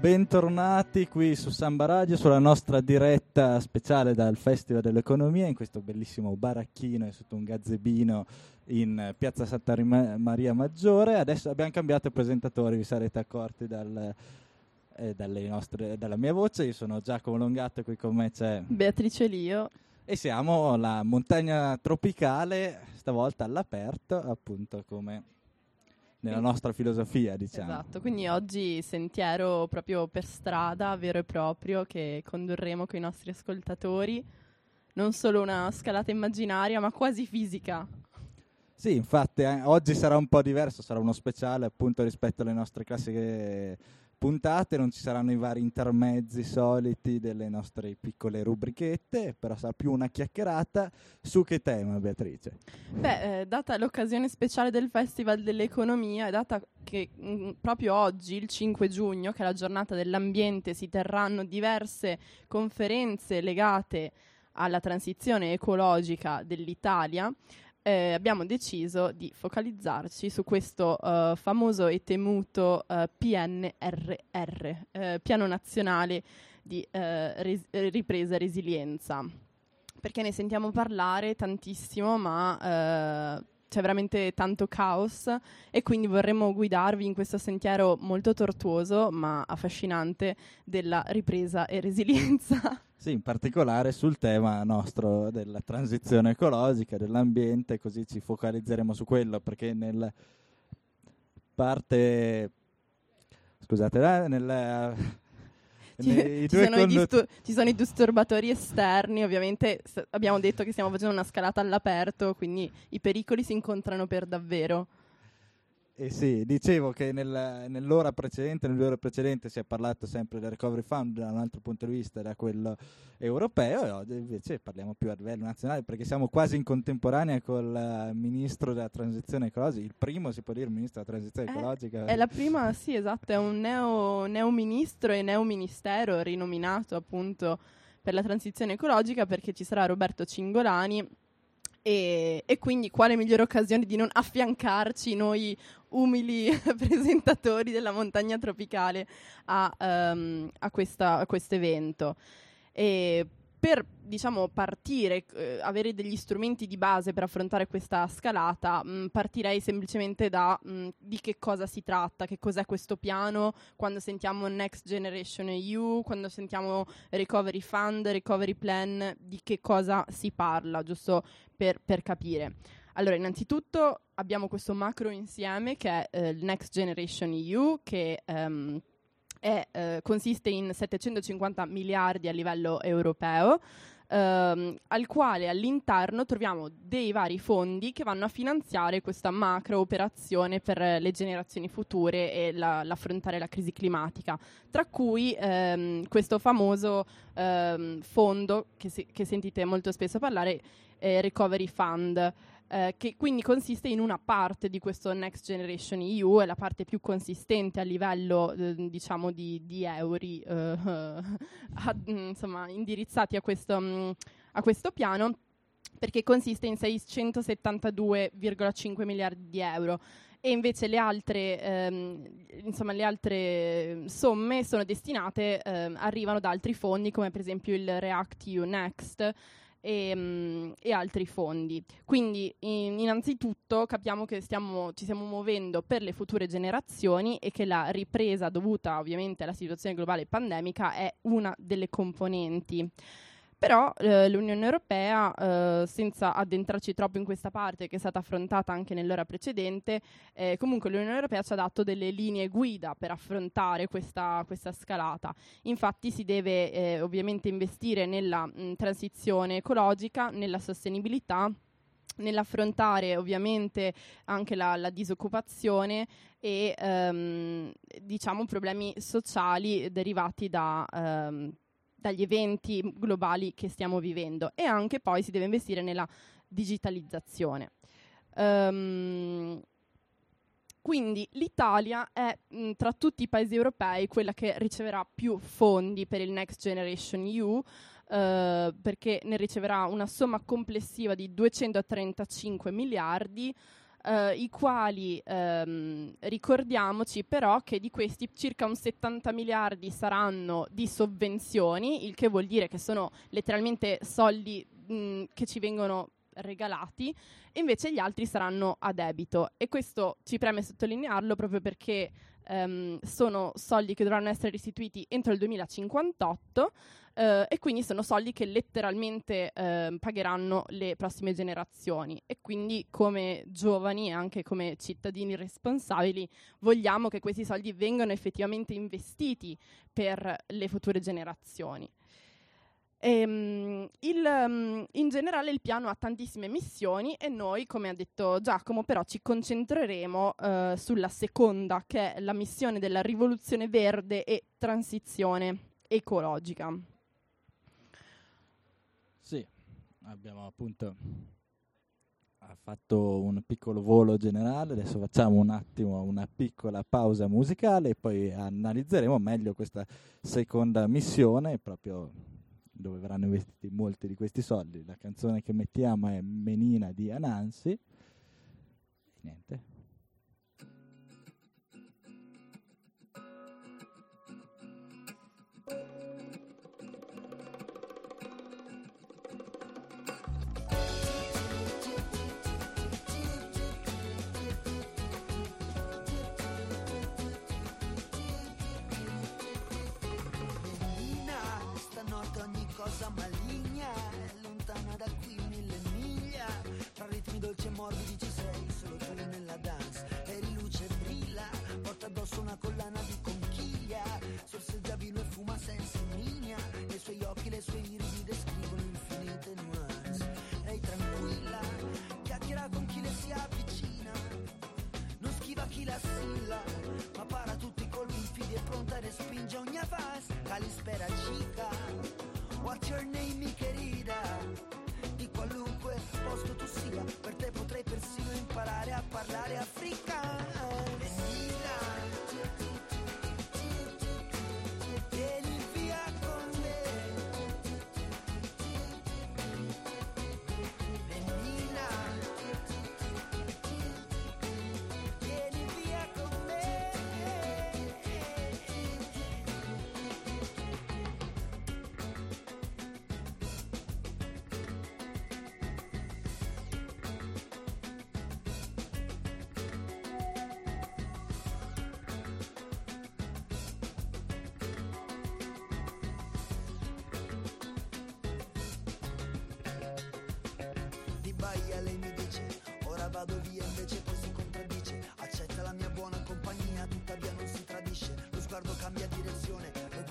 Bentornati qui su Samba Radio, sulla nostra diretta speciale dal Festival dell'Economia, in questo bellissimo baracchino e sotto un gazebino in piazza Santa Maria Maggiore. Adesso abbiamo cambiato presentatori, vi sarete accorti dal, eh, nostre, dalla mia voce. Io sono Giacomo Longato, qui con me c'è Beatrice Lio. E siamo alla montagna tropicale, stavolta all'aperto, appunto come nella nostra filosofia, diciamo. Esatto, quindi oggi sentiero proprio per strada, vero e proprio, che condurremo con i nostri ascoltatori. Non solo una scalata immaginaria, ma quasi fisica. Sì, infatti eh, oggi sarà un po' diverso, sarà uno speciale appunto rispetto alle nostre classiche puntate, non ci saranno i vari intermezzi soliti delle nostre piccole rubrichette, però sarà più una chiacchierata. Su che tema, Beatrice? Beh, eh, data l'occasione speciale del Festival dell'Economia, data che mh, mm, proprio oggi, il 5 giugno, che è la giornata dell'ambiente, si terranno diverse conferenze legate alla transizione ecologica dell'Italia, eh, abbiamo deciso di focalizzarci su questo uh, famoso e temuto uh, PNRR, uh, Piano Nazionale di res- Ripresa e Resilienza, perché ne sentiamo parlare tantissimo, ma c'è veramente tanto caos e quindi vorremmo guidarvi in questo sentiero molto tortuoso ma affascinante della ripresa e resilienza. Sì, in particolare sul tema nostro della transizione ecologica, dell'ambiente, così ci focalizzeremo su quello, perché nel parte scusate, nel ci, ci, sono distur- ci, sono i disturbatori esterni, ovviamente s- abbiamo detto che stiamo facendo una scalata all'aperto, quindi i pericoli si incontrano per davvero. Eh sì, dicevo che nel, nell'ora precedente, nell'ora precedente si è parlato sempre del recovery fund da un altro punto di vista, da quello europeo, e oggi invece parliamo più a livello nazionale perché siamo quasi in contemporanea col ministro della transizione ecologica, il primo si può dire ministro della transizione è, ecologica. È la prima, sì esatto, è un neo, neo ministro e neo ministero rinominato appunto per la transizione ecologica perché ci sarà Roberto Cingolani e, e, quindi quale migliore occasione di non affiancarci noi umili presentatori della montagna tropicale a, um, a, a questo evento. Per diciamo, partire, eh, avere degli strumenti di base per affrontare questa scalata, mh, partirei semplicemente da mh, di che cosa si tratta, che cos'è questo piano, quando sentiamo Next Generation EU, quando sentiamo Recovery Fund, Recovery Plan, di che cosa si parla, giusto per, per capire. Allora, innanzitutto abbiamo questo macro insieme che è eh, il Next Generation EU, che um, è, eh, consiste in 750 miliardi a livello europeo, ehm, al quale all'interno troviamo dei vari fondi che vanno a finanziare questa macro operazione per le generazioni future e la, l'affrontare la crisi climatica, tra cui ehm, questo famoso ehm, fondo che, si, che, sentite molto spesso parlare, eh, Recovery Fund eh, che quindi consiste in una parte di questo Next Generation EU, è la parte più consistente a livello eh, diciamo di, di euro eh, insomma, indirizzati a questo, mh, mm, a questo piano perché consiste in 672,5 miliardi di euro. E invece le altre, ehm, insomma, le altre somme sono destinate, ehm, arrivano da altri fondi come per esempio il React EU Next e, um, e altri fondi. Quindi in, innanzitutto capiamo che stiamo, ci stiamo muovendo per le future generazioni e che la ripresa dovuta ovviamente alla situazione globale pandemica è una delle componenti. Però eh, l'Unione Europea, eh, senza addentrarci troppo in questa parte che è stata affrontata anche nell'ora precedente, eh, comunque l'Unione Europea ci ha dato delle linee guida per affrontare questa, questa scalata. Infatti si deve eh, ovviamente investire nella mh, transizione ecologica, nella sostenibilità nell'affrontare ovviamente anche la, la disoccupazione e ehm, diciamo problemi sociali derivati da ehm, dagli eventi globali che stiamo vivendo e anche poi si deve investire nella digitalizzazione. Um, quindi l'Italia è mh, tra tutti i paesi europei quella che riceverà più fondi per il Next Generation EU Uh, perché ne riceverà una somma complessiva di 235 miliardi eh, i quali ehm, ricordiamoci però che di questi circa un 70 miliardi saranno di sovvenzioni, il che vuol dire che sono letteralmente soldi mh, che ci vengono regalati invece gli altri saranno a debito. E questo ci preme sottolinearlo proprio perché ehm, sono soldi che dovranno essere restituiti entro il 2058 eh, e quindi sono soldi che letteralmente eh, pagheranno le prossime generazioni e quindi come giovani e anche come cittadini responsabili vogliamo che questi soldi vengano effettivamente investiti per le future generazioni. Ehm, il, um, in generale il piano ha tantissime missioni e noi, come ha detto Giacomo, però ci concentreremo uh, sulla seconda, che è la missione della rivoluzione verde e transizione ecologica. Sì, abbiamo appunto fatto un piccolo volo generale, adesso facciamo un attimo una piccola pausa musicale e poi analizzeremo meglio questa seconda missione proprio dove verranno investiti molti di questi soldi. La canzone che mettiamo è Menina di Anansi. Niente. Dolci e morbidi ci sei solo tu nella dance eri luce brilla porta addosso una collana di conchiglia. Sorseggia vino e fuma senza linea nei suoi occhi le sue iridi descrivono infinite nuance. Ehi tranquilla chiacchiera con chi le si avvicina. Non schiva chi la silla ma para tutti i colpi infidi e pronta e respinge ogni avance. Calispera imparare a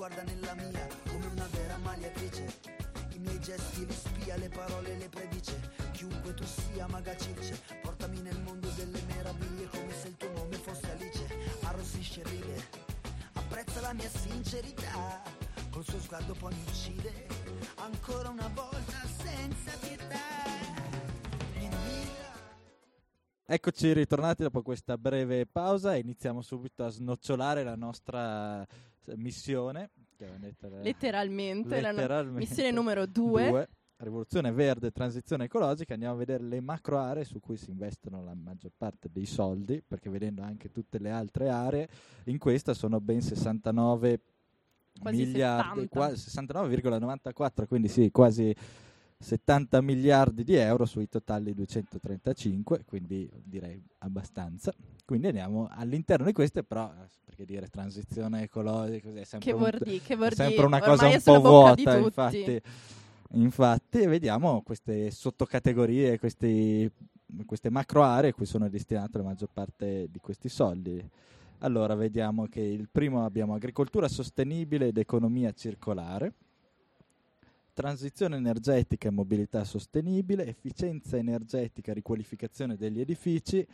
guarda nella mia, come una vera magliatrice, i miei gesti li spia, le parole le predice, chiunque tu sia, magacirce, portami nel mondo delle meraviglie, come se il tuo nome fosse Alice, arrossisce e ride, apprezza la mia sincerità, col suo sguardo poi mi uccide, ancora una volta senza pietà. Eccoci ritornati dopo questa breve pausa. E iniziamo subito a snocciolare la nostra eh, missione. Letteralmente, letteralmente, la missione numero due. Rivoluzione verde, transizione ecologica, andiamo a vedere le macro aree su cui si investono la maggior parte dei soldi, perché vedendo anche tutte le altre aree, in questa sono ben 69 quasi miliardi, qua, 69,94, quindi sì, quasi 70 miliardi di euro sui totali 235, quindi direi abbastanza. Quindi andiamo all'interno di queste, però perché dire transizione ecologica è sempre, che un, vordi, che vordi, sempre una cosa un po' vuota, infatti. Infatti, vediamo queste sottocategorie, questi, queste macro aree a cui sono destinate la maggior parte di questi soldi. Allora, vediamo che il primo abbiamo agricoltura sostenibile ed economia circolare transizione energetica e mobilità sostenibile, efficienza energetica, riqualificazione degli edifici,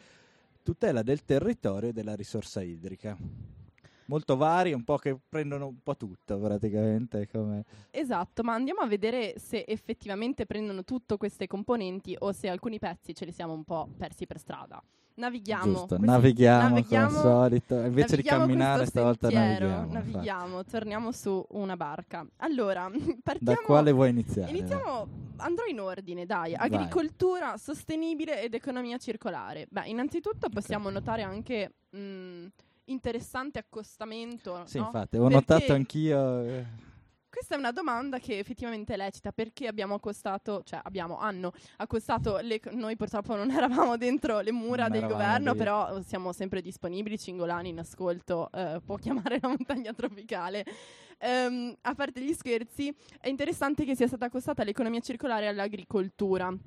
tutela del territorio e della risorsa idrica. Molto vari, un po' che prendono un po' tutto praticamente. Come... Esatto, ma andiamo a vedere se effettivamente prendono tutte queste componenti o se alcuni pezzi ce li siamo un po' persi per strada. Navighiamo. Giusto, Questo- navighiamo, navighiamo- come al solito. Invece di navighiamo camminare stavolta sentiero, navighiamo. infatti. navighiamo, torniamo su una barca. Allora, Da partiamo quale vuoi iniziare? Iniziamo, andrò in ordine, dai. Vai. Agricoltura sostenibile ed economia circolare. Beh, innanzitutto possiamo notare anche mh, interessante accostamento. Sì, no? infatti, ho Perché notato anch'io. eh, Questa è una domanda che effettivamente è lecita perché abbiamo accostato, cioè abbiamo, hanno accostato, le, noi purtroppo non eravamo dentro le mura Non del governo, lì. però siamo sempre disponibili, Cingolani in ascolto eh, può chiamare la montagna tropicale. Ehm, a parte gli scherzi, è interessante che sia stata accostata l'economia circolare all'agricoltura.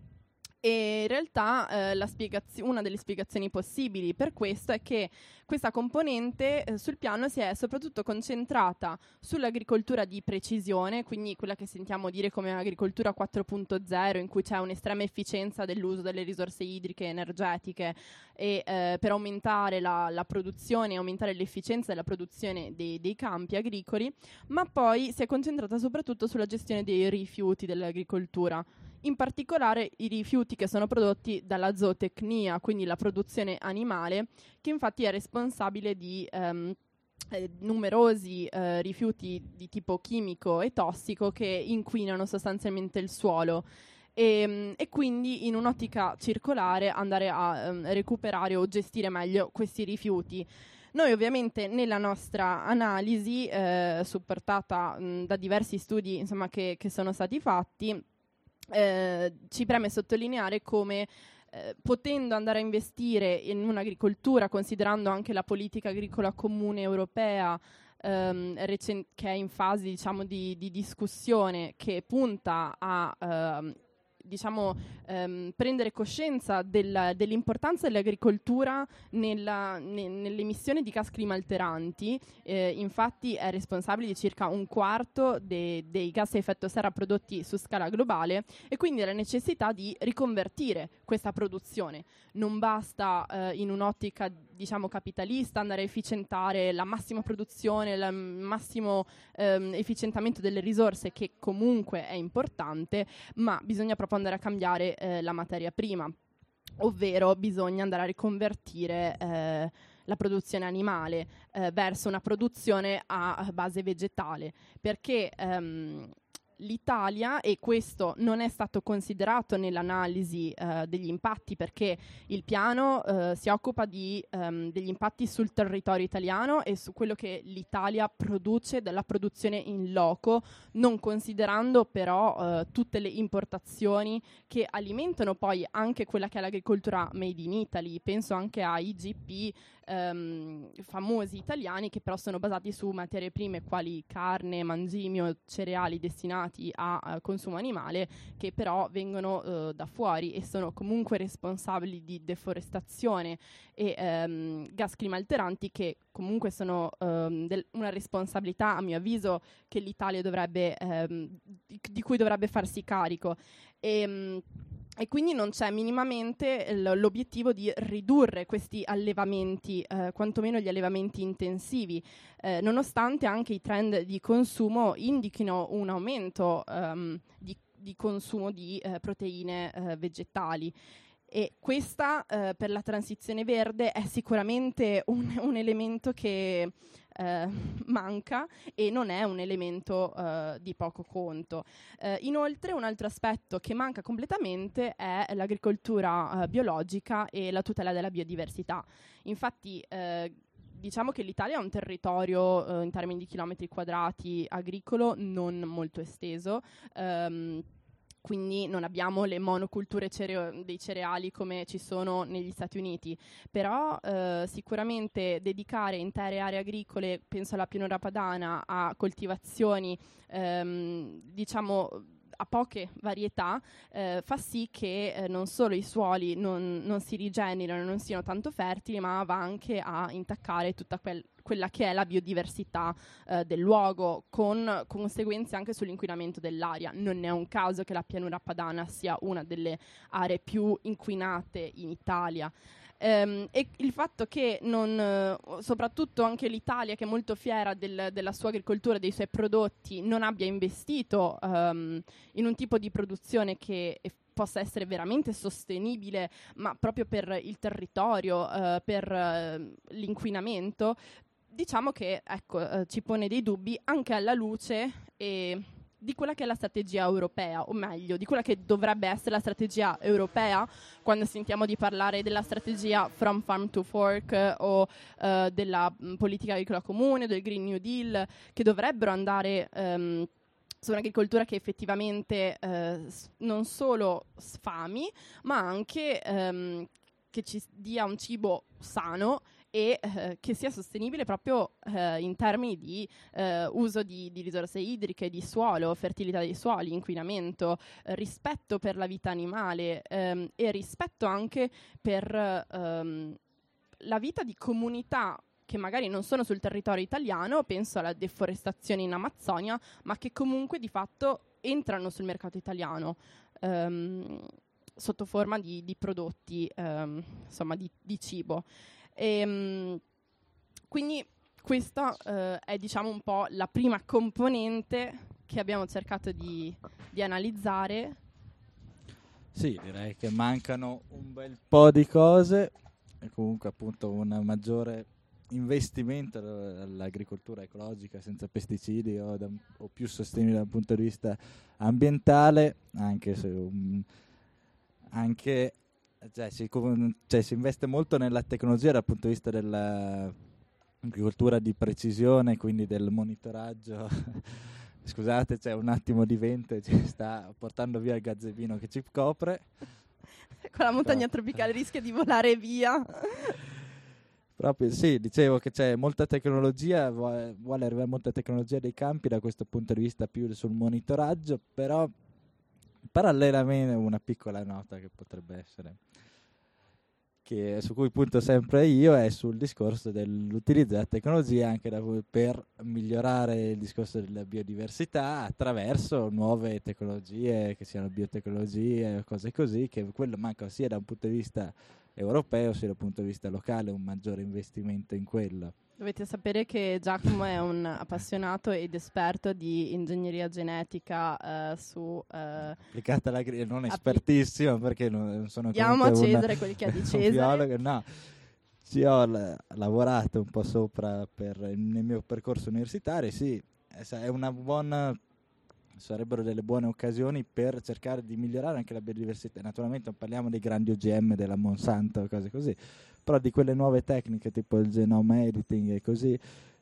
E in realtà eh, una delle spiegazioni possibili per questo è che questa componente eh, sul piano si è soprattutto concentrata sull'agricoltura di precisione, quindi quella che sentiamo dire come agricoltura 4.0, in cui c'è un'estrema efficienza dell'uso delle risorse idriche e energetiche e eh, per aumentare la, la produzione e aumentare l'efficienza della produzione dei, dei campi agricoli, ma poi si è concentrata soprattutto sulla gestione dei rifiuti dell'agricoltura. In particolare i rifiuti che sono prodotti dalla zootecnia, quindi la produzione animale, che infatti è responsabile di ehm, eh, numerosi eh, rifiuti di tipo chimico e tossico che inquinano sostanzialmente il suolo. E, mm, e quindi in un'ottica circolare andare a ehm, recuperare o gestire meglio questi rifiuti. Noi ovviamente nella nostra analisi, eh, supportata mh, da diversi studi insomma, che, che sono stati fatti, eh, ci preme sottolineare come eh, potendo andare a investire in un'agricoltura, considerando anche la politica agricola comune europea, ehm, recen- che è in fase diciamo, di, di discussione, che punta a ehm, diciamo, ehm, prendere coscienza della- dell'importanza dell'agricoltura nella- ne- nell'emissione di gas climalteranti. Eh, infatti è responsabile di circa un quarto de- dei gas a effetto serra prodotti su scala globale e quindi la necessità di riconvertire questa produzione. Non basta eh, in un'ottica diciamo capitalista andare a efficientare la massima produzione, il massimo ehm, efficientamento delle risorse che comunque è importante, ma bisogna proprio andare a cambiare eh, la materia prima, ovvero bisogna andare a riconvertire eh, la produzione animale eh, verso una produzione a base vegetale, perché ehm, l'Italia, e questo non è stato considerato nell'analisi eh, degli impatti perché il piano eh, si occupa di, ehm, degli impatti sul territorio italiano e su quello che l'Italia produce dalla produzione in loco, non considerando però eh, tutte le importazioni che alimentano poi anche quella che è l'agricoltura made in Italy. Penso anche a IGP ehm, famosi italiani che però sono basati su materie prime quali carne, mangimio, cereali destinati a, a consumo animale che però vengono eh, da fuori e sono comunque responsabili di deforestazione e ehm, gas climalteranti che comunque sono ehm, del- una responsabilità a mio avviso che l'Italia dovrebbe ehm, di, di cui dovrebbe farsi carico. E, mm, e quindi non c'è minimamente l- l'obiettivo di ridurre questi allevamenti, eh, quantomeno gli allevamenti intensivi, eh, nonostante anche i trend di consumo indichino un aumento ehm, di, di consumo di eh, proteine eh, vegetali. E questa eh, per la transizione verde è sicuramente un, un elemento che eh, manca e non è un elemento eh, di poco conto. Eh, inoltre un altro aspetto che manca completamente è l'agricoltura eh, biologica e la tutela della biodiversità. Infatti eh, diciamo che l'Italia ha un territorio eh, in termini di chilometri quadrati agricolo non molto esteso. ehm, quindi non abbiamo le monoculture cereo- dei cereali come ci sono negli Stati Uniti, però eh, sicuramente dedicare intere aree agricole, penso alla pianura padana, a coltivazioni ehm, diciamo a poche varietà eh, fa sì che eh, non solo i suoli non, non si rigenerano, non siano tanto fertili, ma va anche a intaccare tutta quel- quella che è la biodiversità eh, del luogo, con conseguenze anche sull'inquinamento dell'aria. Non è un caso che la pianura padana sia una delle aree più inquinate in Italia. Ehm, e il fatto che non, eh, soprattutto anche l'Italia, che è molto fiera del- della sua agricoltura, dei suoi prodotti, non abbia investito ehm, in un tipo di produzione che eff- possa essere veramente sostenibile, ma proprio per il territorio, eh, per eh, l'inquinamento, diciamo che ecco, eh, ci pone dei dubbi anche alla luce e di quella che è la strategia europea, o meglio, di quella che dovrebbe essere la strategia europea quando sentiamo di parlare della strategia From Farm to Fork eh, o eh, della mh, politica agricola comune, del Green New Deal, che dovrebbero andare ehm, su un'agricoltura che effettivamente eh, non solo sfami, ma anche ehm, che ci dia un cibo sano e eh, che sia sostenibile proprio eh, in termini di eh, uso di, di risorse idriche, di suolo, fertilità dei suoli, inquinamento, eh, rispetto per la vita animale ehm, e rispetto anche per ehm, la vita di comunità che magari non sono sul territorio italiano, penso alla deforestazione in Amazzonia, ma che comunque di fatto entrano sul mercato italiano. ehm, sotto forma di, di prodotti, ehm, insomma, di, di cibo. Ehm, quindi questa eh, è diciamo un po' la prima componente che abbiamo cercato di, di analizzare. Sì, direi che mancano un bel po' di cose e comunque appunto un maggiore investimento all'agricoltura ecologica senza pesticidi o, da- o più sostenibile dal punto di vista ambientale, anche se um, anche cioè, si, cioè, si investe molto nella tecnologia dal punto di vista dell'agricoltura di precisione, quindi del monitoraggio. Scusate, c'è un attimo di vento e ci sta portando via il gazzebino che ci copre. Con la montagna Ecco. tropicale rischia di volare via. Proprio sì, dicevo che c'è molta tecnologia, vuole arrivare molta tecnologia dei campi da questo punto di vista più sul monitoraggio, però parallelamente una piccola nota che potrebbe essere che su cui punto sempre io è sul discorso dell'utilizzo della tecnologia anche da- per migliorare il discorso della biodiversità attraverso nuove tecnologie che siano biotecnologie o cose così che quello manca sia da un punto di vista europeo sia dal punto di vista locale un maggiore investimento in quello Dovete sapere che Giacomo è un appassionato ed esperto di ingegneria genetica eh, su... eh, applicata alla gri- non espertissimo perché non sono diamo a Cesare quel che è di Cesare. biologo, no. Ci ho la- lavorato un po' sopra per, nel mio percorso universitario, sì, è una buona sarebbero delle buone occasioni per cercare di migliorare anche la biodiversità. Naturalmente non parliamo dei grandi OGM della Monsanto cose così, però di quelle nuove tecniche tipo il genome editing e così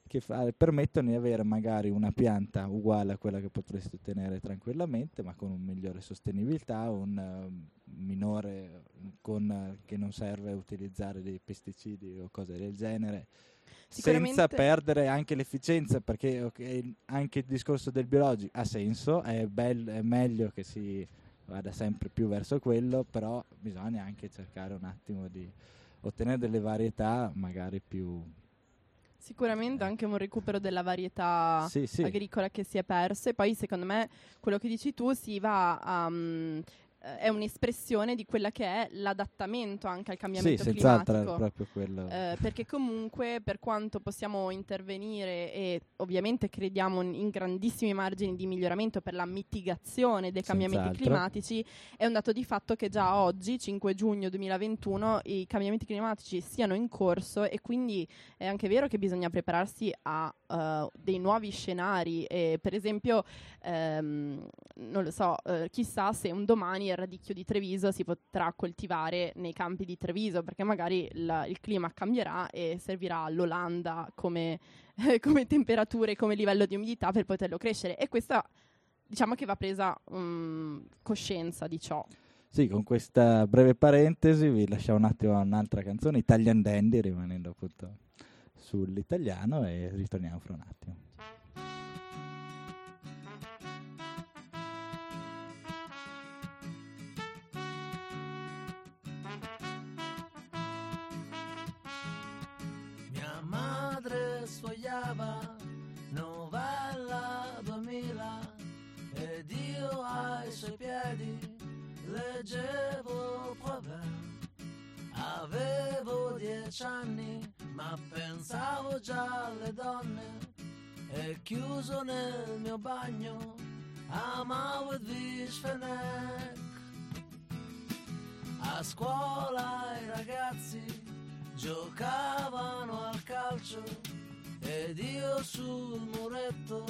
che fa- permettono di avere magari una pianta uguale a quella che potresti ottenere tranquillamente, ma con un migliore sostenibilità, un eh, minore con, eh, che non serve utilizzare dei pesticidi o cose del genere. Senza perdere anche l'efficienza, perché ok, anche il discorso del biologico ha senso, è, bel- è meglio che si vada sempre più verso quello, però bisogna anche cercare un attimo di ottenere delle varietà magari più... Sicuramente anche un recupero della varietà Sì, sì. agricola che si è persa e poi secondo me quello che dici tu si va a... eh, è un'espressione di quella che è l'adattamento anche al Sì, cambiamento senz'altro era climatico. proprio quello. Eh, perché comunque per quanto possiamo intervenire e ovviamente crediamo in- in grandissimi margini di miglioramento per la mitigazione dei cambiamenti Senz'altro. climatici, è un dato di fatto che già oggi, 5 giugno 2021, i cambiamenti climatici siano in corso e quindi è anche vero che bisogna prepararsi a eh, dei nuovi scenari e per esempio ehm, non lo so, eh, chissà se un domani il radicchio di Treviso si potrà coltivare nei campi di Treviso, perché magari il, il clima cambierà e servirà all'Olanda come, come temperature, come livello di umidità per poterlo crescere. E questa diciamo che va presa mm, coscienza di ciò. Sì, con questa breve parentesi vi lasciamo un attimo un'altra canzone, Italian Dandy, rimanendo appunto sull'italiano e ritorniamo fra un attimo. Mia madre sfogliava novella 2000 ed io ai suoi piedi leggevo Proverbe. Avevo dieci anni ma pensavo già alle donne e chiuso nel mio bagno amavo il Visfenek. A scuola i ragazzi giocavano al calcio ed io sul muretto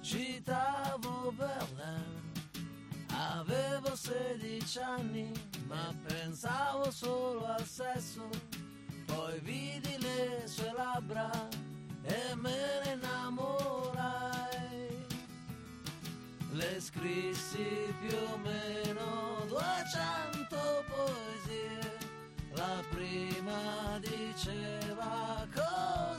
citavo Verlaine. Avevo 16 anni ma pensavo solo al sesso, poi vidi le sue labbra e me ne innamorai. Le scrissi più o meno 200 poesie, la prima diceva così.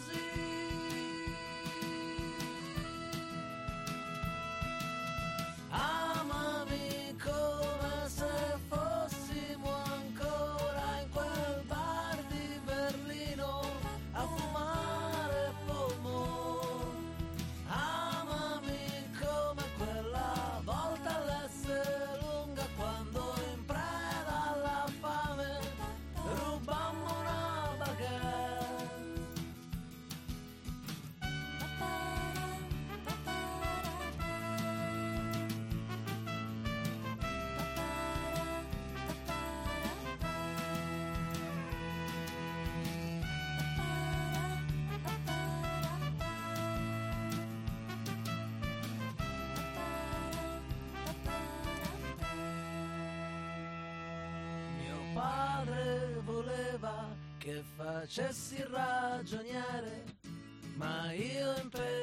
Che facessi ragioniere, ma io impertinente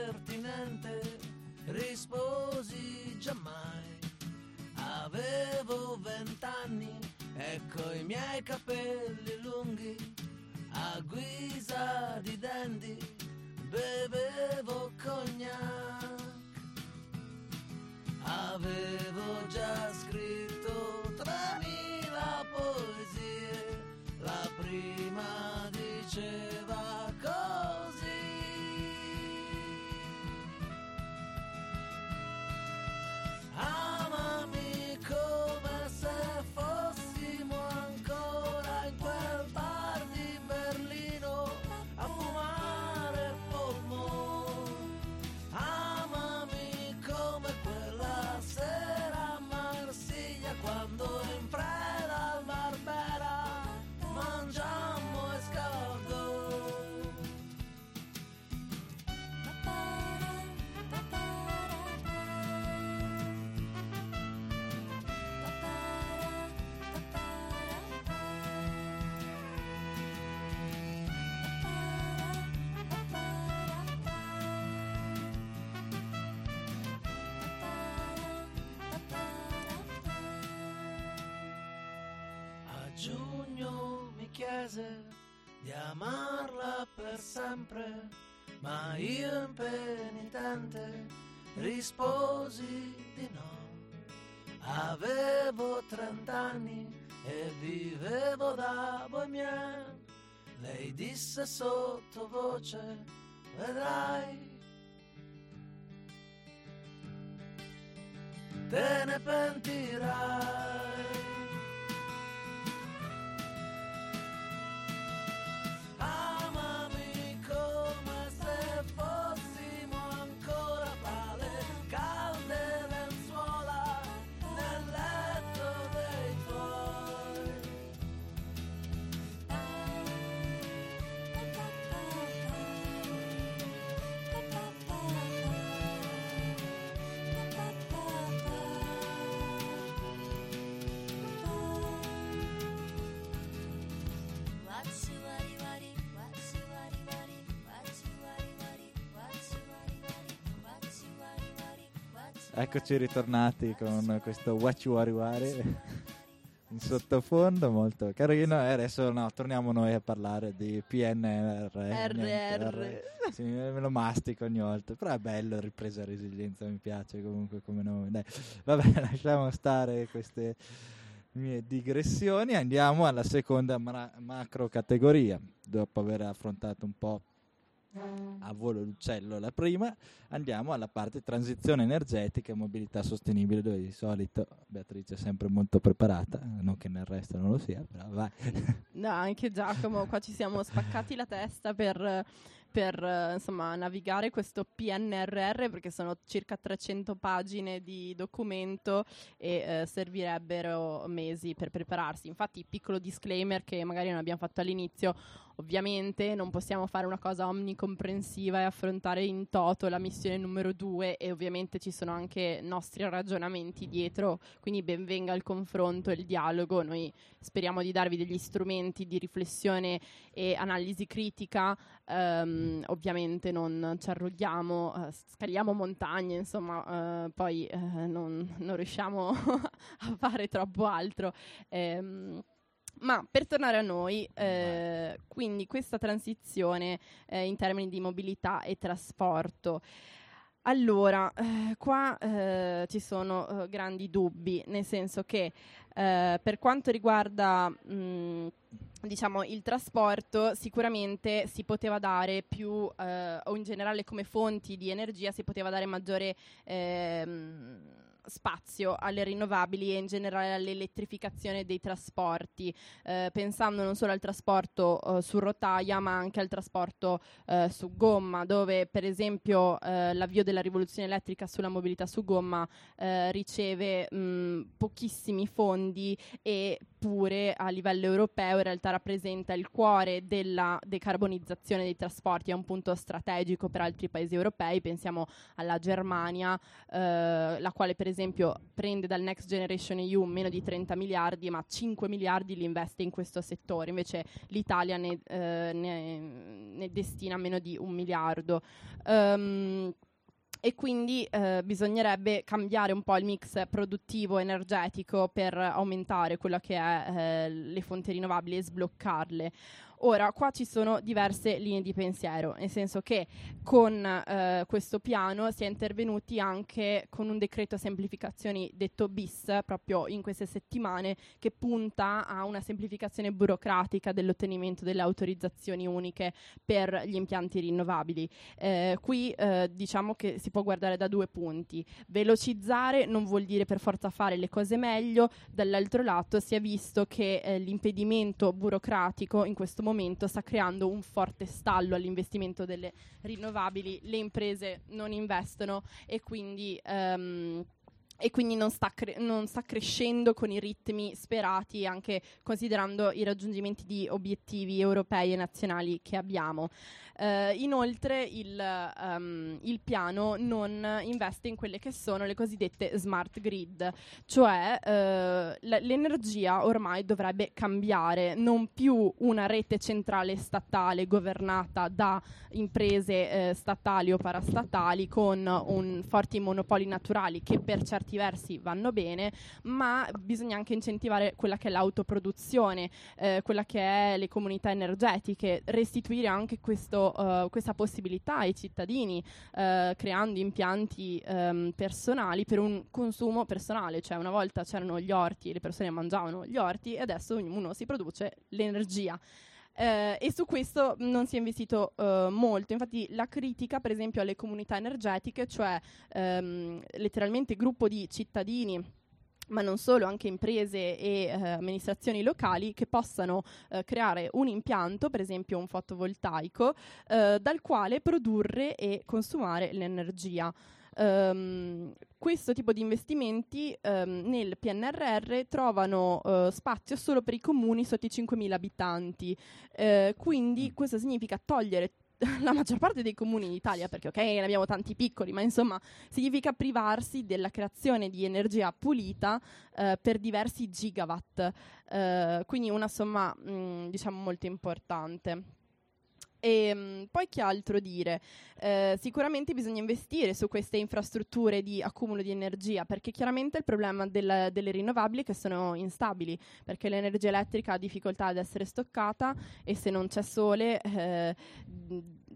giugno mi chiese di amarla per sempre, ma io impenitente risposi di no. Avevo trent'anni e vivevo da bohemian. Lei disse sottovoce, vedrai. Te ne pentirai. Eccoci ritornati con questo You Wari Wari in sottofondo, molto carino. E adesso no, torniamo noi a parlare di PNR. niente, RR. Sì, me lo mastico ogni volta, però è bello, ripresa resilienza, mi piace comunque come nome. Dai, vabbè, lasciamo stare queste mie digressioni, andiamo alla seconda mara- macro categoria. Dopo aver affrontato un po' a volo l'uccello la prima, andiamo alla parte transizione energetica e mobilità sostenibile, dove di solito Beatrice è sempre molto preparata, non che nel resto non lo sia, però vai. No, anche Giacomo, qua ci siamo spaccati la testa per, per insomma, navigare questo PNRR perché sono circa 300 pagine di documento e eh, servirebbero mesi per prepararsi. Infatti, piccolo disclaimer che magari non abbiamo fatto all'inizio, Ovviamente non possiamo fare una cosa omnicomprensiva e affrontare in toto la missione numero due e ovviamente ci sono anche nostri ragionamenti dietro, quindi benvenga il confronto e il dialogo. Noi speriamo di darvi degli strumenti di riflessione e analisi critica, um, ovviamente non ci arroghiamo, uh, scaliamo montagne, insomma, uh, poi uh, non, non, riusciamo a fare troppo altro. Um, ma per tornare a noi, eh, quindi questa transizione eh, in termini di mobilità e trasporto. Allora, eh, qua eh, ci sono eh, grandi dubbi, nel senso che eh, per quanto riguarda mh, diciamo, il trasporto, sicuramente si poteva dare più, o in generale come fonti di energia, si poteva dare maggiore ehm, spazio alle rinnovabili e in generale all'elettrificazione dei trasporti, eh, pensando non solo al trasporto eh, su rotaia ma anche al trasporto eh, su gomma, dove per esempio eh, l'avvio della rivoluzione elettrica sulla mobilità su gomma eh, riceve mh, pochissimi fondi e pure a livello europeo in realtà rappresenta il cuore della decarbonizzazione dei trasporti, è un punto strategico per altri paesi europei, pensiamo alla Germania, eh, la quale per esempio prende dal Next Generation EU meno di 30 miliardi, ma 5 miliardi li investe in questo settore, invece l'Italia ne, eh, ne, ne destina meno di un miliardo. Um, e quindi eh, bisognerebbe cambiare un po' il mix produttivo energetico per aumentare quello che è eh, le fonti rinnovabili e sbloccarle. Ora, qua ci sono diverse linee di pensiero, nel senso che con eh, questo piano si è intervenuti anche con un decreto semplificazioni detto bis, proprio in queste settimane, che punta a una semplificazione burocratica dell'ottenimento delle autorizzazioni uniche per gli impianti rinnovabili. Eh, qui eh, diciamo che si può guardare da due punti. Velocizzare non vuol dire per forza fare le cose meglio, dall'altro lato si è visto che eh, l'impedimento burocratico in questo momento momento sta creando un forte stallo all'investimento delle rinnovabili, le imprese non investono e quindi... Um, e quindi non sta, cre- non sta, crescendo con i ritmi sperati, anche considerando i raggiungimenti di obiettivi europei e nazionali che abbiamo. Uh, inoltre il, um, il, piano non investe in quelle che sono le cosiddette smart grid, cioè uh, l- l'energia ormai dovrebbe cambiare, non più una rete centrale statale governata da imprese uh, statali o parastatali con forti monopoli naturali che per certi versi vanno bene, ma bisogna anche incentivare quella che è l'autoproduzione, quella che è le comunità energetiche, restituire anche questo uh, questa possibilità ai cittadini uh, creando impianti um, personali per un consumo personale, cioè una volta c'erano gli orti le persone mangiavano gli orti e adesso ognuno si produce l'energia. Uh, e su questo non si è investito uh, molto. Infatti, la critica, per esempio, alle comunità energetiche, cioè um, letteralmente gruppo di cittadini ma non solo, anche imprese e eh, amministrazioni locali che possano eh, creare un impianto, per esempio un fotovoltaico, eh, dal quale produrre e consumare l'energia. Um, questo tipo di investimenti um, nel PNRR trovano uh, spazio solo per i comuni sotto i 5.000 abitanti, uh, quindi mm. questo significa togliere la maggior parte dei comuni in Italia, perché ok, ne abbiamo tanti piccoli, ma insomma significa privarsi della creazione di energia pulita eh, per diversi gigawatt, eh, quindi una somma mh, mm, diciamo molto importante. E ehm, poi che altro dire? Eh, sicuramente bisogna investire su queste infrastrutture di accumulo di energia, perché chiaramente il problema del, delle rinnovabili è che sono instabili, perché l'energia elettrica ha difficoltà ad essere stoccata e se non c'è sole eh,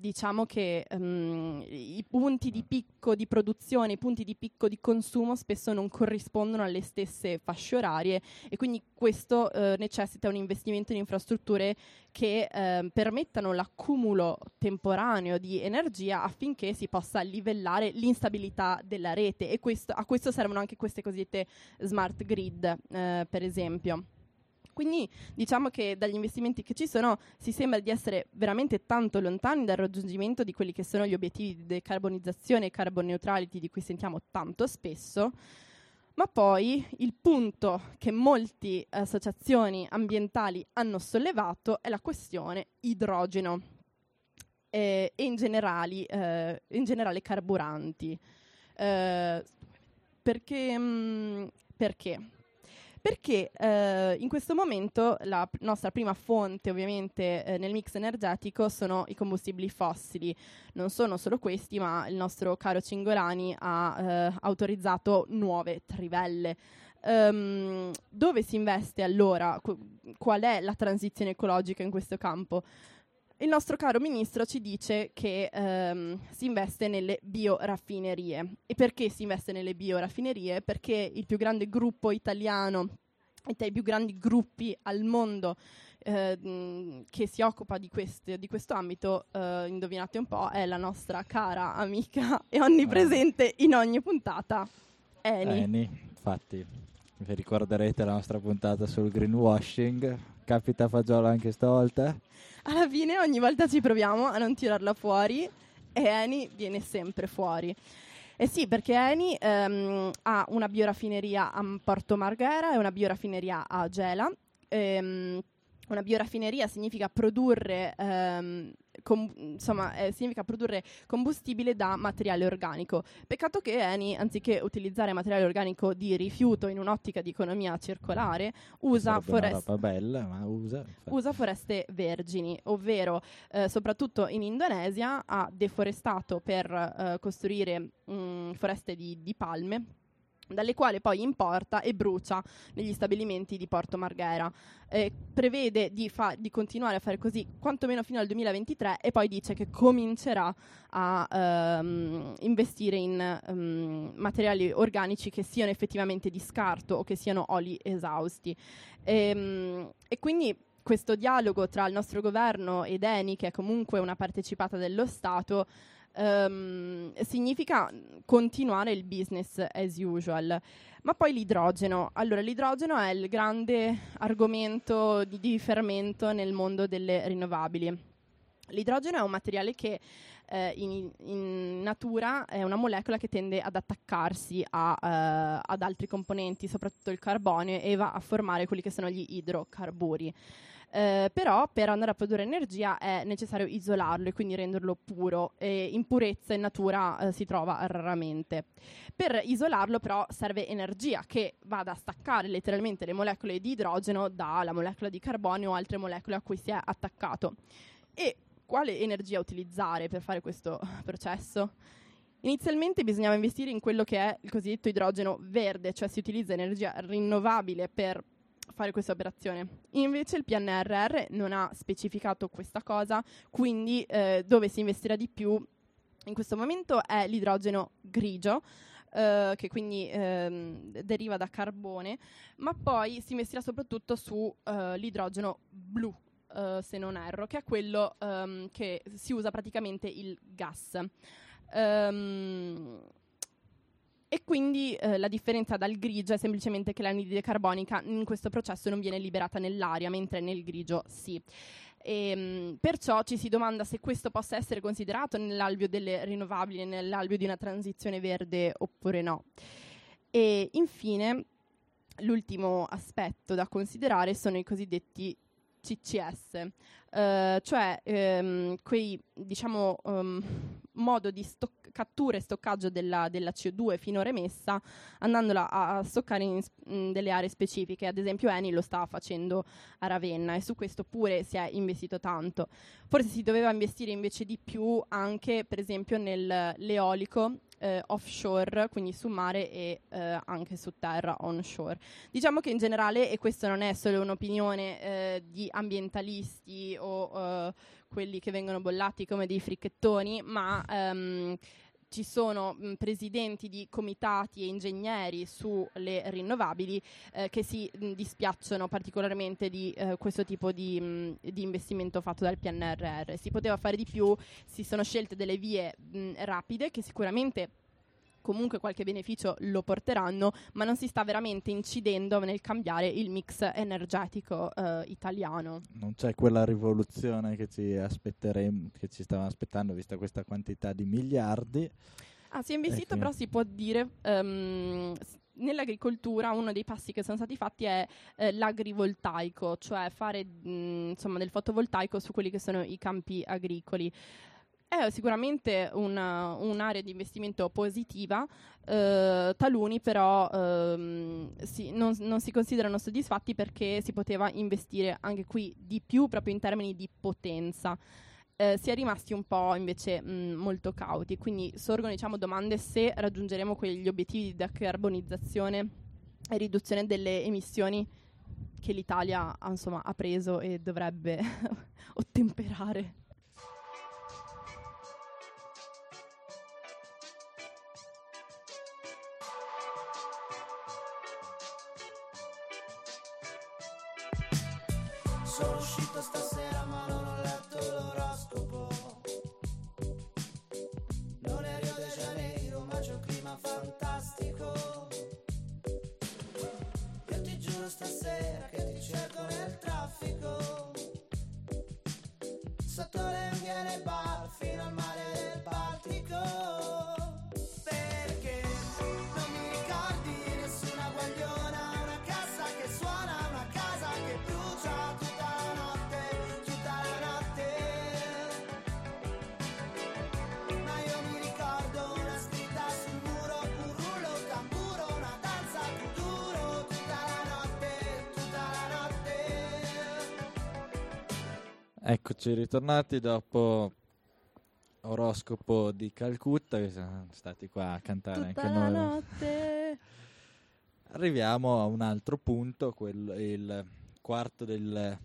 diciamo che um, i punti di picco di produzione, i punti di picco di consumo spesso non corrispondono alle stesse fasce orarie e quindi questo uh, necessita un investimento in infrastrutture che uh, permettano l'accumulo temporaneo di energia affinché si possa livellare l'instabilità della rete e questo, a questo servono anche queste cosiddette smart grid, uh, per esempio. Quindi diciamo che dagli investimenti che ci sono si sembra di essere veramente tanto lontani dal raggiungimento di quelli che sono gli obiettivi di decarbonizzazione e carbon neutrality di cui sentiamo tanto spesso. Ma poi il punto che molte associazioni ambientali hanno sollevato è la questione idrogeno eh, e in, generali, eh, in generale carburanti. Eh, perché, mh, mm, perché? Perché eh, in questo momento la p- nostra prima fonte ovviamente eh, nel mix energetico sono i combustibili fossili. Non sono solo questi, ma il nostro caro Cingolani ha eh, autorizzato nuove trivelle. Um, dove si investe allora? Qu- qual è la transizione ecologica in questo campo? Il nostro caro ministro ci dice che um, si investe nelle bioraffinerie. E perché si investe nelle bioraffinerie? Perché il più grande gruppo italiano e tra i più grandi gruppi al mondo eh, che si occupa di, queste, di questo ambito, eh, indovinate un po', è la nostra cara amica e onnipresente in ogni puntata, Eni. Eni, infatti, vi ricorderete la nostra puntata sul greenwashing, capita fagiolo anche stavolta? Alla fine ogni volta ci proviamo a non tirarla fuori e Eni viene sempre fuori. Eh sì, perché Eni ehm, ha una bioraffineria a Porto Marghera e una bioraffineria a Gela. Ehm, una bioraffineria significa produrre, ehm, com- insomma, eh, significa produrre combustibile da materiale organico. Peccato che Eni, anziché utilizzare materiale organico di rifiuto in un'ottica di economia circolare, usa, forest- bella, usa, usa foreste vergini, ovvero eh, soprattutto in Indonesia ha deforestato per eh, costruire mh, mm, foreste di, di palme dalle quali poi importa e brucia negli stabilimenti di Porto Marghera. Eh, prevede di, fa- di, continuare a fare così quantomeno fino al 2023 e poi dice che comincerà a um, investire in um, materiali organici che siano effettivamente di scarto o che siano oli esausti. E, um, e quindi questo dialogo tra il nostro governo ed Eni, che è comunque una partecipata dello Stato, um, significa continuare il business as usual. Ma poi l'idrogeno. Allora, l'idrogeno è il grande argomento di, di fermento nel mondo delle rinnovabili. L'idrogeno è un materiale che eh, in, in, natura è una molecola che tende ad attaccarsi a, uh, ad altri componenti, soprattutto il carbonio, e va a formare quelli che sono gli idrocarburi. Eh, però per andare a produrre energia è necessario isolarlo e quindi renderlo puro e in purezza in natura eh, si trova raramente. Per isolarlo però serve energia che vada a staccare letteralmente le molecole di idrogeno dalla molecola di carbonio o altre molecole a cui si è attaccato. E quale energia utilizzare per fare questo processo? Inizialmente bisognava investire in quello che è il cosiddetto idrogeno verde, cioè si utilizza energia rinnovabile per fare questa operazione. Invece il PNRR non ha specificato questa cosa, quindi eh, dove si investirà di più in questo momento è l'idrogeno grigio. Uh, che quindi uh, deriva da carbone, ma poi si investirà soprattutto sull'idrogeno uh, blu, eh, se non erro, che è quello um, che si usa praticamente il gas. Um, e quindi eh, la differenza dal grigio è semplicemente che l'anidride carbonica in questo processo non viene liberata nell'aria, mentre nel grigio sì. E, ehm, perciò ci si domanda se questo possa essere considerato nell'alveo delle rinnovabili, nell'alveo di una transizione verde oppure no. E infine, l'ultimo aspetto da considerare sono i cosiddetti CCS, eh, cioè ehm, quei diciamo um, modo di stoc- cattura e stoccaggio della, della, CO2 finora emessa andandola a, a stoccare in, in, delle aree specifiche. Ad esempio Eni lo sta facendo a Ravenna e su questo pure si è investito tanto. Forse si doveva investire invece di più anche per esempio nell'eolico eh, offshore, quindi su mare e eh, anche su terra onshore. Diciamo che in generale, e questa non è solo un'opinione eh, di ambientalisti o eh, quelli che vengono bollati come dei fricchettoni, ma ehm, ci sono mh, presidenti di comitati e ingegneri sulle rinnovabili eh, che si mh, dispiacciono particolarmente di eh, questo tipo di, mh, di, investimento fatto dal PNRR. Si poteva fare di più, si sono scelte delle vie rapide che sicuramente comunque qualche beneficio lo porteranno, ma non si sta veramente incidendo nel cambiare il mix energetico eh, italiano. Non c'è quella rivoluzione che ci aspetteremo, che ci stavamo aspettando, vista questa quantità di miliardi. Ah, si è investito, Eh, però si può dire. s- Nell'agricoltura uno dei passi che sono stati fatti è eh, l'agrivoltaico, cioè fare mh, insomma, del fotovoltaico su quelli che sono i campi agricoli. È sicuramente una- un'area di investimento positiva, eh, taluni però ehm, si- non, non si considerano soddisfatti perché si poteva investire anche qui di più proprio in termini di potenza. Eh, si è rimasti un po' invece mh, molto cauti, quindi sorgono diciamo, domande se raggiungeremo quegli obiettivi di decarbonizzazione e riduzione delle emissioni che l'Italia insomma, ha preso e dovrebbe ottemperare. Sotto le nei bar fino al mare Eccoci ritornati dopo oroscopo di Calcutta, che siamo stati qua a cantare Tutta anche noi. notte. Arriviamo a un altro punto, quello, il quarto del-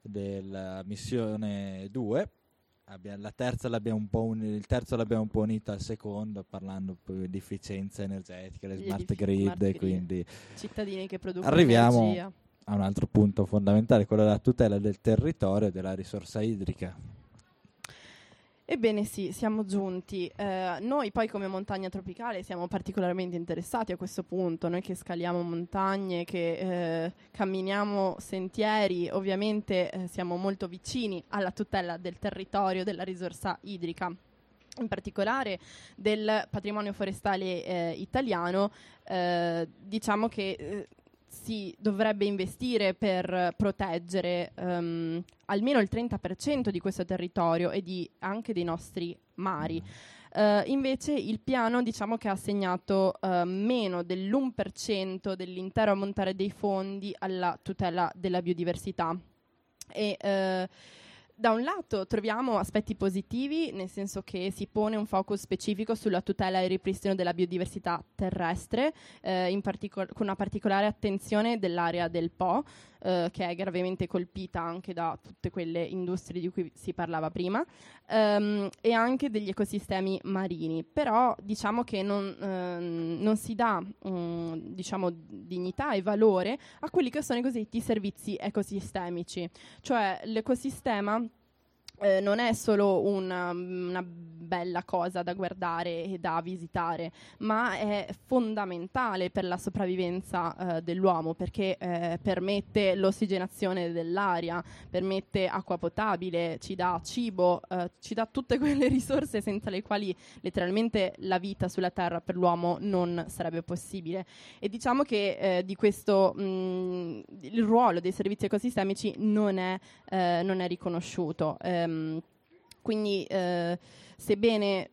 della missione 2. Abbiamo- la terza l'abbiamo un po' uni- il terzo l'abbiamo un po' unito al secondo, parlando di efficienza energetica, le smart grid, smart grid. quindi Cittadini che producono Arriviamo- energia. A un altro punto fondamentale, quello della tutela del territorio e della risorsa idrica. Ebbene sì, siamo giunti. Eh, noi poi come montagna tropicale siamo particolarmente interessati a questo punto, noi che scaliamo montagne, che eh, camminiamo sentieri, ovviamente eh, siamo molto vicini alla tutela del territorio, della risorsa idrica. In particolare del patrimonio forestale eh, italiano, eh, diciamo che eh, si dovrebbe investire per proteggere ehm, almeno il 30% di questo territorio e di, anche dei nostri mari. Eh, invece il piano diciamo che ha assegnato eh, meno dell'1% dell'intero ammontare dei fondi alla tutela della biodiversità. E, eh, da un lato troviamo aspetti positivi, nel senso che si pone un focus specifico sulla tutela e il ripristino della biodiversità terrestre, eh, in particol- con una particolare attenzione dell'area del Po, eh, che è gravemente colpita anche da tutte quelle industrie di cui si parlava prima, ehm, e anche degli ecosistemi marini. Però diciamo che non, ehm, non si dà mm, diciamo, dignità e valore a quelli che sono i cosiddetti servizi ecosistemici, cioè l'ecosistema eh, non è solo una, una bella cosa da guardare e da visitare, ma è fondamentale per la sopravvivenza eh, dell'uomo perché eh, permette l'ossigenazione dell'aria, permette acqua potabile, ci dà cibo, eh, ci dà tutte quelle risorse senza le quali letteralmente la vita sulla Terra per l'uomo non sarebbe possibile. E diciamo che eh, di questo mh, il ruolo dei servizi ecosistemici non è, eh, non è riconosciuto. Ehm, quindi, eh, sebbene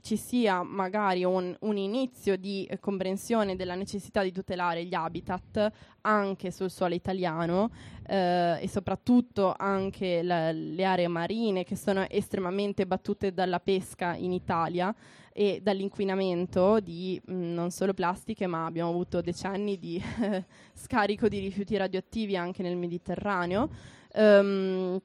ci sia magari un, un inizio di eh, comprensione della necessità di tutelare gli habitat anche sul suolo italiano eh, e soprattutto anche la- le aree marine che sono estremamente battute dalla pesca in Italia e dall'inquinamento di mh, non solo plastiche ma abbiamo avuto decenni di scarico di rifiuti radioattivi anche nel Mediterraneo. Ehm,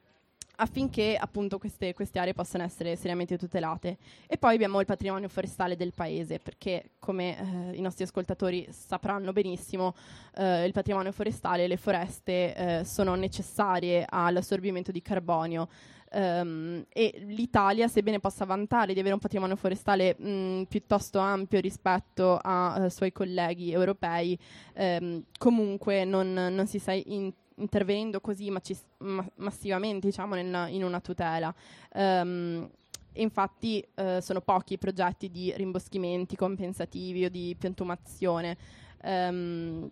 affinché appunto queste, queste aree possano essere seriamente tutelate. E poi abbiamo il patrimonio forestale del paese, perché come eh, i nostri ascoltatori sapranno benissimo, eh, il patrimonio forestale, le foreste eh, sono necessarie all'assorbimento di carbonio. Um, e l'Italia, sebbene possa vantare di avere un patrimonio forestale mh, piuttosto ampio rispetto ai uh, eh, suoi colleghi europei, um, comunque non, non, si sta in, intervenendo così macis- ma- massivamente diciamo, nel, in una tutela. Um, infatti uh, sono pochi i progetti di rimboschimenti compensativi o di piantumazione. Um,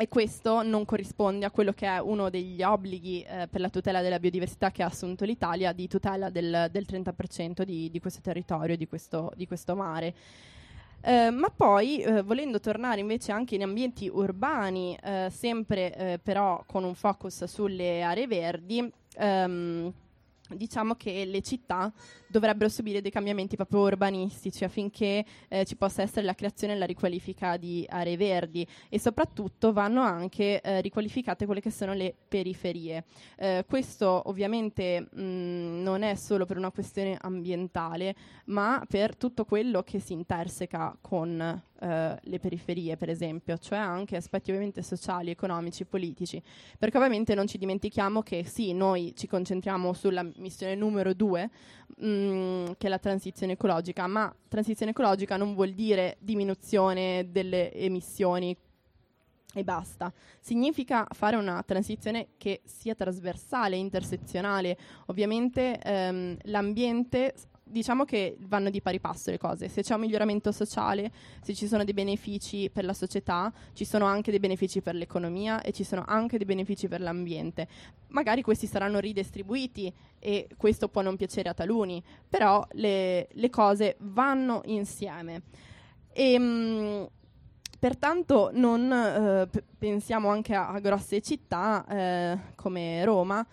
e questo non corrisponde a quello che è uno degli obblighi eh, per la tutela della biodiversità che ha assunto l'Italia di tutela del, del 30% di, di, questo territorio, di questo, di questo mare. Eh, ma poi, eh, volendo tornare invece anche in ambienti urbani, eh, sempre eh, però con un focus sulle aree verdi, ehm, diciamo che le città dovrebbero subire dei cambiamenti proprio urbanistici affinché eh, ci possa essere la creazione e la riqualifica di aree verdi e soprattutto vanno anche eh, riqualificate quelle che sono le periferie. Eh, questo ovviamente mh, non è solo per una questione ambientale, ma per tutto quello che si interseca con eh, le periferie, per esempio, cioè anche aspetti ovviamente sociali, economici, politici, perché ovviamente non ci dimentichiamo che sì, noi ci concentriamo sulla missione numero due, che è la transizione ecologica, ma transizione ecologica non vuol dire diminuzione delle emissioni e basta. Significa fare una transizione che sia trasversale, intersezionale. Ovviamente ehm, l'ambiente diciamo che vanno di pari passo le cose. Se c'è un miglioramento sociale, se ci sono dei benefici per la società, ci sono anche dei benefici per l'economia e ci sono anche dei benefici per l'ambiente. Magari questi saranno ridistribuiti e questo può non piacere a taluni, però le, le cose vanno insieme. E, ehm, mh, pertanto non eh, p- pensiamo anche a, a grosse città eh, come Roma,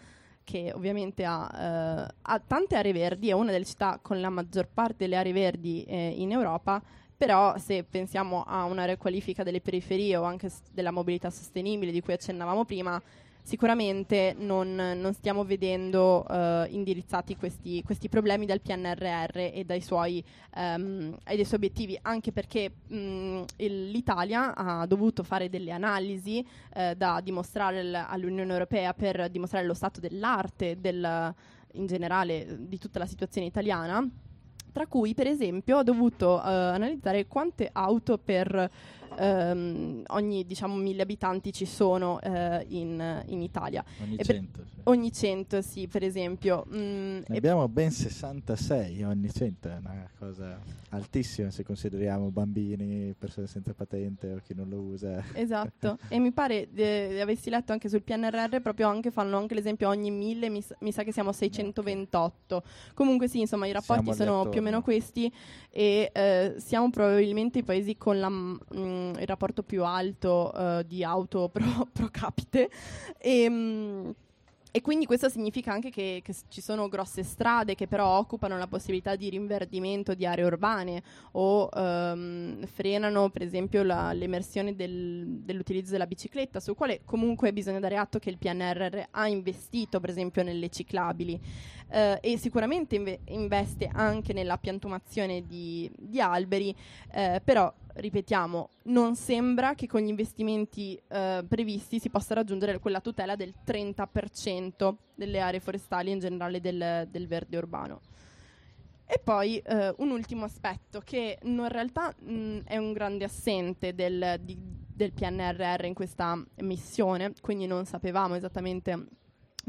che ovviamente ha, eh, ha, tante aree verdi, è una delle città con la maggior parte delle aree verdi eh, in Europa, però se pensiamo a una riqualifica delle periferie o anche s- della mobilità sostenibile di cui accennavamo prima, sicuramente non, non stiamo vedendo uh, indirizzati questi, questi, problemi dal PNRR e dai suoi, um, dai suoi obiettivi, anche perché mh, il, l'Italia ha dovuto fare delle analisi uh, da dimostrare l- all'Unione Europea per dimostrare lo stato dell'arte del, in generale di tutta la situazione italiana tra cui per esempio ho dovuto uh, analizzare quante auto per um, ogni diciamo mille abitanti ci sono uh, in, in, Italia. Ogni cento. Sì. Ogni cento, sì, per esempio. Mm, abbiamo ben 66 ogni cento, è una cosa altissima se consideriamo bambini, persone senza patente o chi non lo usa. Esatto, e mi pare di eh, avessi letto anche sul PNRR, proprio anche fanno anche l'esempio ogni mille, mi, mi sa che siamo a 628. Okay. Comunque sì, insomma i rapporti sono più o meno questi e eh, siamo probabilmente i paesi con la, mh, il rapporto più alto uh, di auto pro, pro capite. E, mh, e quindi questo significa anche che, che, ci sono grosse strade che però occupano la possibilità di rinverdimento di aree urbane o um, frenano per esempio la, l'emersione del, dell'utilizzo della bicicletta, sul quale comunque bisogna dare atto che il PNRR ha investito per esempio nelle ciclabili uh, e sicuramente inve- investe anche nella piantumazione di, di alberi, uh, però ripetiamo, non sembra che con gli investimenti eh, previsti si possa raggiungere quella tutela del 30% delle aree forestali e in generale del, del verde urbano. E poi eh, un ultimo aspetto che in realtà mh, è un grande assente del, di, del PNRR in questa missione, quindi non sapevamo esattamente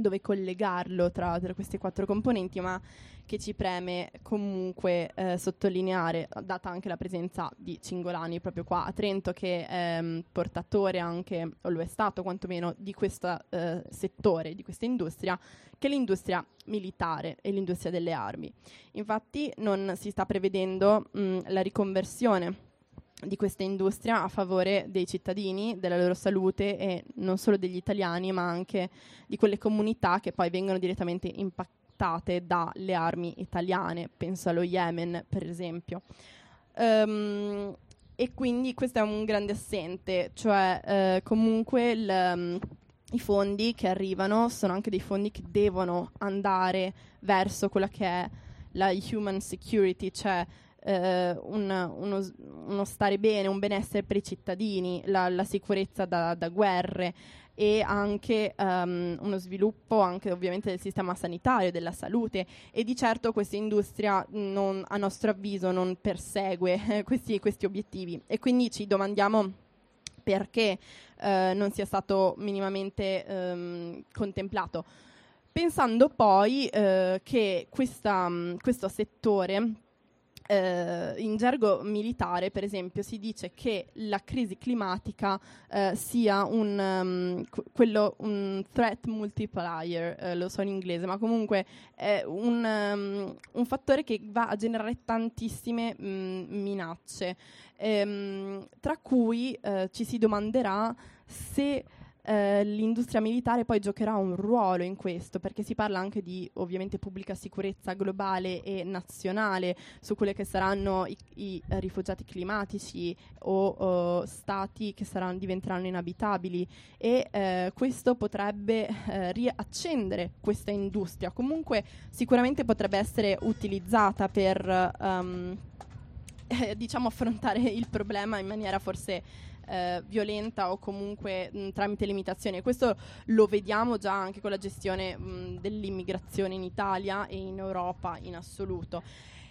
dove collegarlo tra, tra queste quattro componenti, ma che ci preme comunque eh, sottolineare, data anche la presenza di Cingolani proprio qua a Trento, che è um, portatore anche, o lo è stato quantomeno, di questo eh, settore, di questa industria, che è l'industria militare e l'industria delle armi. Infatti non si sta prevedendo mh, la riconversione di questa industria a favore dei cittadini, della loro salute e non solo degli italiani, ma anche di quelle comunità che poi vengono direttamente impactate portate dalle armi italiane, penso allo Yemen per esempio. Um, e quindi questo è un grande assente, cioè eh, comunque il, um, i fondi che arrivano sono anche dei fondi che devono andare verso quella che è la human security, cioè eh, un, uno, uno, stare bene, un benessere per i cittadini, la, la sicurezza da, da, guerre e anche um, uno sviluppo anche ovviamente del sistema sanitario, della salute e di certo questa industria non, a nostro avviso non persegue eh, questi, questi obiettivi e quindi ci domandiamo perché eh, non sia stato minimamente ehm, contemplato. Pensando poi eh, che questa, questo settore eh, in gergo militare, per esempio, si dice che la crisi climatica eh, sia un, um, quello, un threat multiplier, eh, lo so in inglese, ma comunque è un, um, un fattore che va a generare tantissime mh, minacce, ehm, tra cui eh, ci si domanderà se eh, l'industria militare poi giocherà un ruolo in questo, perché si parla anche di ovviamente pubblica sicurezza globale e nazionale su quelle che saranno i, i eh, rifugiati climatici o, o stati che saranno, diventeranno inabitabili e eh, questo potrebbe eh, riaccendere questa industria. Comunque sicuramente potrebbe essere utilizzata per um, diciamo affrontare il problema in maniera forse eh, violenta o comunque mh, tramite limitazioni. E questo lo vediamo già anche con la gestione mh, dell'immigrazione in Italia e in Europa in assoluto.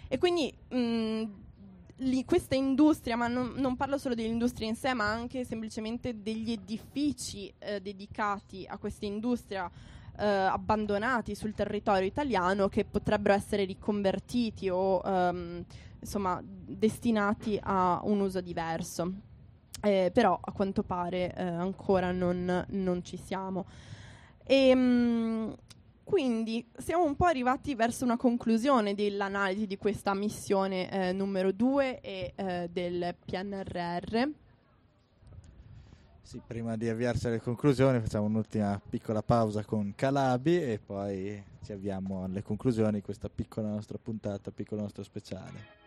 E quindi mh, li, questa industria, ma non, non, parlo solo dell'industria in sé, ma anche semplicemente degli edifici eh, dedicati a questa industria. Eh, abbandonati sul territorio italiano che potrebbero essere riconvertiti o ehm, insomma destinati a un uso diverso eh, però a quanto pare eh, ancora non, non, ci siamo. E, ehm, mh, quindi siamo un po' arrivati verso una conclusione dell'analisi di questa missione eh, numero 2 e eh, del PNRR. Sì, prima di avviarci alle conclusioni facciamo un'ultima piccola pausa con Calabi e poi ci avviamo alle conclusioni di questa piccola nostra puntata, piccolo nostro speciale.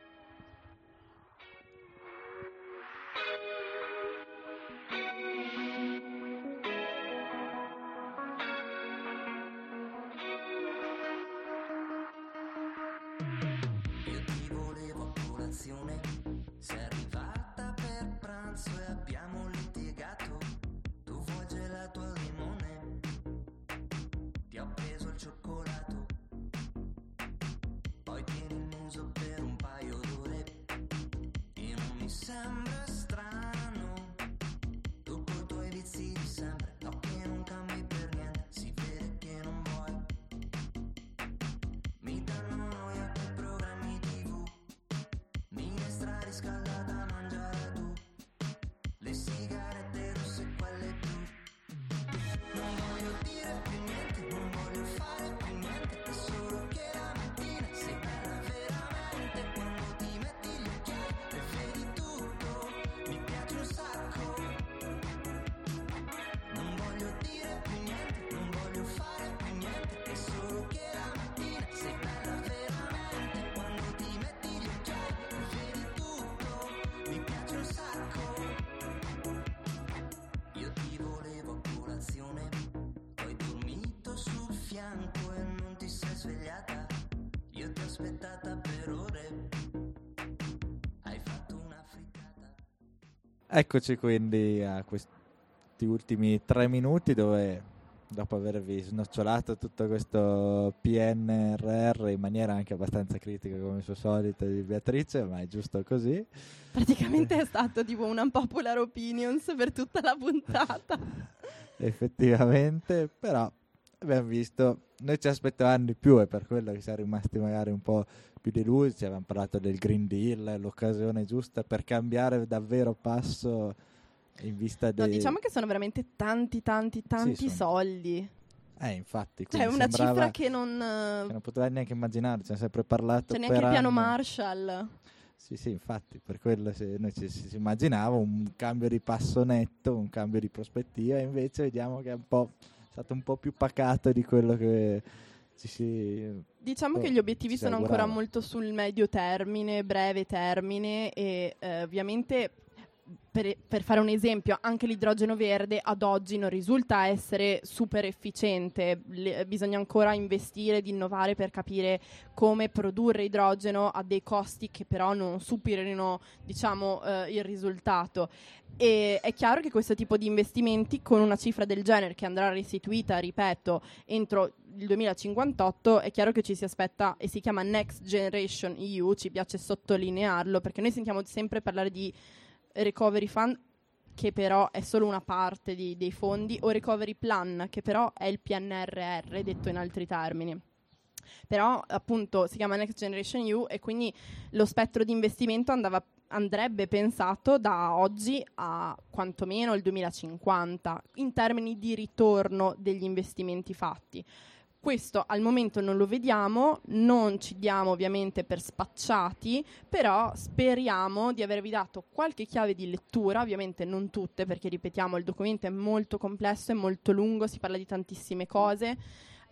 Eccoci quindi a questi ultimi tre minuti dove dopo avervi snocciolato tutto questo PNRR in maniera anche abbastanza critica come suo solito di Beatrice, ma è giusto così. Praticamente è stato tipo una popular opinions per tutta la puntata. Effettivamente, però abbiamo visto, noi ci aspettavamo di più e per quello che siamo rimasti magari un po' più delusi, ci avevamo parlato del Green Deal, l'occasione giusta per cambiare davvero passo in vista dei... No, diciamo che sono veramente tanti, tanti, tanti sì, soldi. Eh, infatti. Cioè, una cifra che non... Che non poteva neanche immaginare, ci hanno sempre parlato C'è neanche il piano Marshall. Sì, sì, infatti, per quello se noi ci, si immaginava un cambio di passo netto, un cambio di prospettiva, e invece vediamo che è un po' stato un po' più pacato di quello che ci si... Diciamo oh, che gli obiettivi sono ancora molto sul medio termine, breve termine e eh, ovviamente per, per, fare un esempio, anche l'idrogeno verde ad oggi non risulta essere super efficiente, Le, bisogna ancora investire ed innovare per capire come produrre idrogeno a dei costi che però non superino diciamo, eh, il risultato. E è chiaro che questo tipo di investimenti con una cifra del genere che andrà restituita, ripeto, entro il 2058, è chiaro che ci si aspetta e si chiama Next Generation EU, ci piace sottolinearlo perché noi sentiamo sempre parlare di recovery fund che però è solo una parte di, dei fondi, o recovery plan, che però è il PNRR, detto in altri termini. Però appunto si chiama Next Generation EU e quindi lo spettro di investimento andava, andrebbe pensato da oggi a quantomeno il 2050 in termini di ritorno degli investimenti fatti. Questo al momento non lo vediamo, non ci diamo ovviamente per spacciati, però speriamo di avervi dato qualche chiave di lettura, ovviamente non tutte perché ripetiamo il documento è molto complesso, è molto lungo, si parla di tantissime cose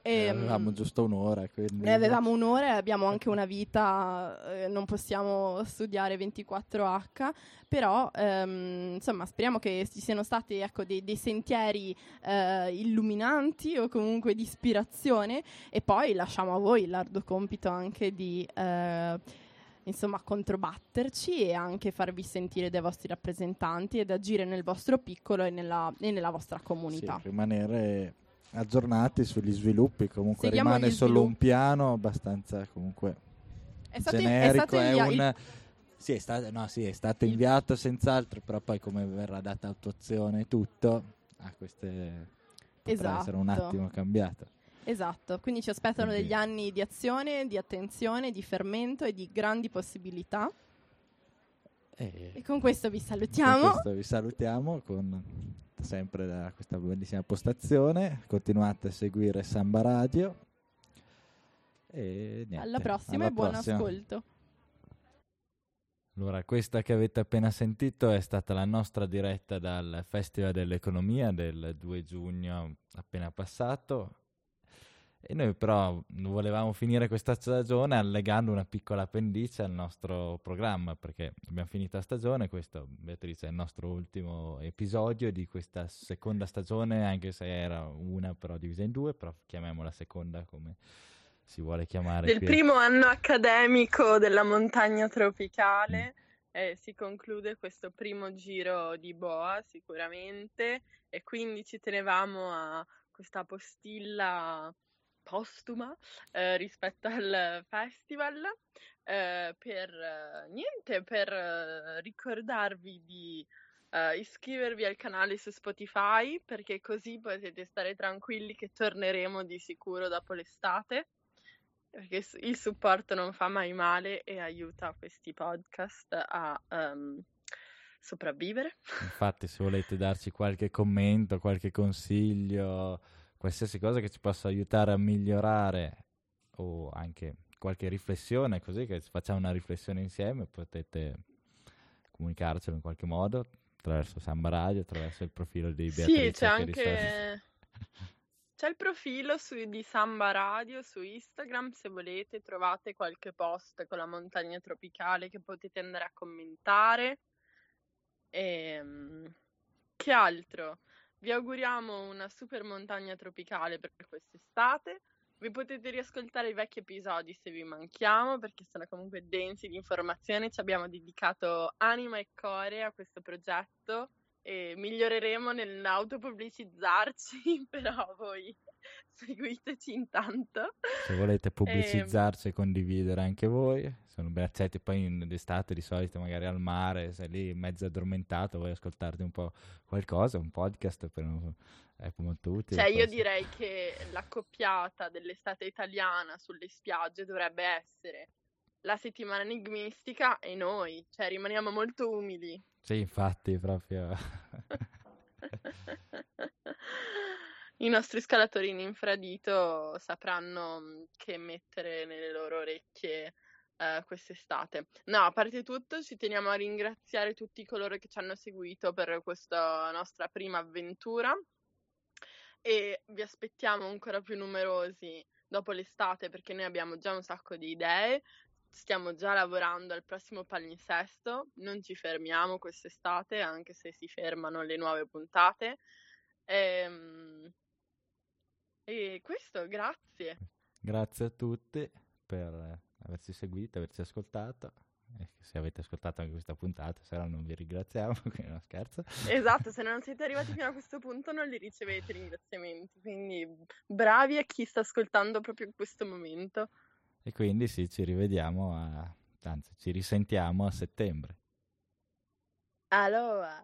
e, eh, avevamo giusto un'ora. Quindi... Ne avevamo un'ora e abbiamo anche una vita, eh, non possiamo studiare 24H, però ehm, insomma speriamo che ci siano stati ecco, dei, dei, sentieri eh, illuminanti o comunque di ispirazione e poi lasciamo a voi l'arduo compito anche di... Eh, insomma, controbatterci e anche farvi sentire dai vostri rappresentanti ed agire nel vostro piccolo e nella, e nella vostra comunità. Sì, rimanere aggiornati sugli sviluppi, comunque Seguiamo rimane solo un piano abbastanza comunque è stato generico, in, è, stato è un... Sì è, stato, no, sì, è stato inviato senz'altro, però poi come verrà data attuazione e tutto, ah, queste potrà esatto. essere un esatto. attimo cambiato. Esatto, quindi ci aspettano quindi. degli anni di azione, di attenzione, di fermento e di grandi possibilità. E, e con questo vi salutiamo. Con questo vi salutiamo con sempre da questa bellissima postazione. Continuate a seguire Samba Radio. E niente, alla prossima alla e buon prossima. ascolto. Allora, questa che avete appena sentito è stata la nostra diretta dal Festival dell'Economia del 2 giugno appena passato. E noi però volevamo finire questa stagione allegando una piccola appendice al nostro programma, perché abbiamo finito la stagione, questo Beatrice è il nostro ultimo episodio di questa seconda stagione, anche se era una però divisa in due, però chiamiamola seconda come si vuole chiamare. Del qui. primo anno accademico della montagna tropicale. Mm. Eh, si conclude questo primo giro di Boa sicuramente e quindi ci tenevamo a questa postilla postuma eh, rispetto al festival eh, per eh, niente per eh, ricordarvi di eh, iscrivervi al canale su Spotify perché così potete stare tranquilli che torneremo di sicuro dopo l'estate perché il supporto non fa mai male e aiuta questi podcast a um, sopravvivere. Infatti, se volete darci qualche commento, qualche consiglio, qualsiasi cosa che ci possa aiutare a migliorare o anche qualche riflessione, così che facciamo una riflessione insieme, potete comunicarcelo in qualche modo attraverso Samba Radio, attraverso il profilo di Beatrice. Sì, c'è anche... C'è il profilo su, di Samba Radio su Instagram, se volete trovate qualche post con la montagna tropicale che potete andare a commentare. E, ehm, che altro? Vi auguriamo una super montagna tropicale per quest'estate. Vi potete riascoltare i vecchi episodi se vi manchiamo, perché sono comunque densi di informazioni. Ci abbiamo dedicato anima e core a questo progetto e miglioreremo nell'autopubblicizzarci, però voi seguiteci intanto. Se volete pubblicizzarci e, e condividere anche voi, sono ben accetti. Poi in estate di solito magari al mare, sei lì mezzo addormentato, vuoi ascoltarti un po' qualcosa, un podcast per è molto utile. Cioè, io direi che l'accoppiata dell'estate italiana sulle spiagge dovrebbe essere la settimana enigmistica e noi, cioè rimaniamo molto umili. Sì, infatti, proprio. I nostri scalatori in infradito sapranno mm, che mettere nelle loro orecchie uh, quest'estate. No, a parte tutto, ci teniamo a ringraziare tutti coloro che ci hanno seguito per questa nostra prima avventura e vi aspettiamo ancora più numerosi dopo l'estate perché noi abbiamo già un sacco di idee stiamo già lavorando al prossimo palinsesto, non ci fermiamo quest'estate, anche se si fermano le nuove puntate. Ehm, E, questo, grazie. Grazie a tutti per averci seguito, averci ascoltato. E se avete ascoltato anche questa puntata, se no non vi ringraziamo, quindi no scherzo. Esatto, se non siete arrivati fino a questo punto non li ricevete i ringraziamenti, quindi bravi a chi sta ascoltando proprio in questo momento. E quindi sì, ci rivediamo, a... anzi ci risentiamo a settembre. Allora.